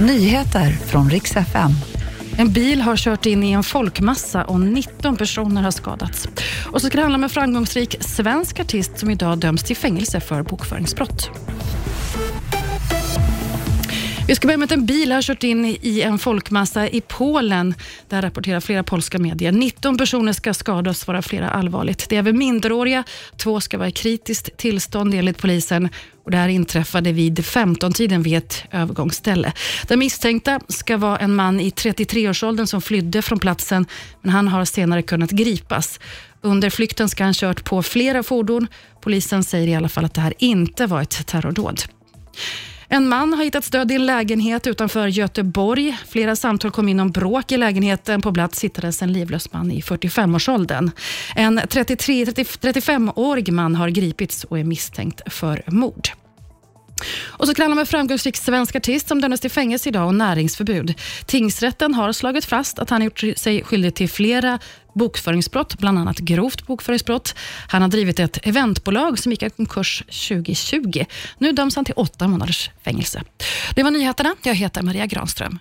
Nyheter från riks FM. En bil har kört in i en folkmassa och 19 personer har skadats. Och så ska det handla om en framgångsrik svensk artist som idag döms till fängelse för bokföringsbrott. Vi ska börja med att en bil har kört in i en folkmassa i Polen. Där rapporterar flera polska medier. 19 personer ska skadas, vara flera allvarligt. Det är även minderåriga. Två ska vara i kritiskt tillstånd enligt polisen. Och det här inträffade vid 15-tiden vid ett övergångsställe. Den misstänkta ska vara en man i 33-årsåldern som flydde från platsen, men han har senare kunnat gripas. Under flykten ska han kört på flera fordon. Polisen säger i alla fall att det här inte var ett terrordåd. En man har hittats död i en lägenhet utanför Göteborg. Flera samtal kom in om bråk i lägenheten. På plats hittades en livlös man i 45-årsåldern. En 35-årig man har gripits och är misstänkt för mord. Och så krallar man framgångsrik svensk artist som dömdes till fängelse idag och näringsförbud. Tingsrätten har slagit fast att han gjort sig skyldig till flera bokföringsbrott, bland annat grovt bokföringsbrott. Han har drivit ett eventbolag som gick i konkurs 2020. Nu döms han till åtta månaders fängelse. Det var nyheterna. Jag heter Maria Granström.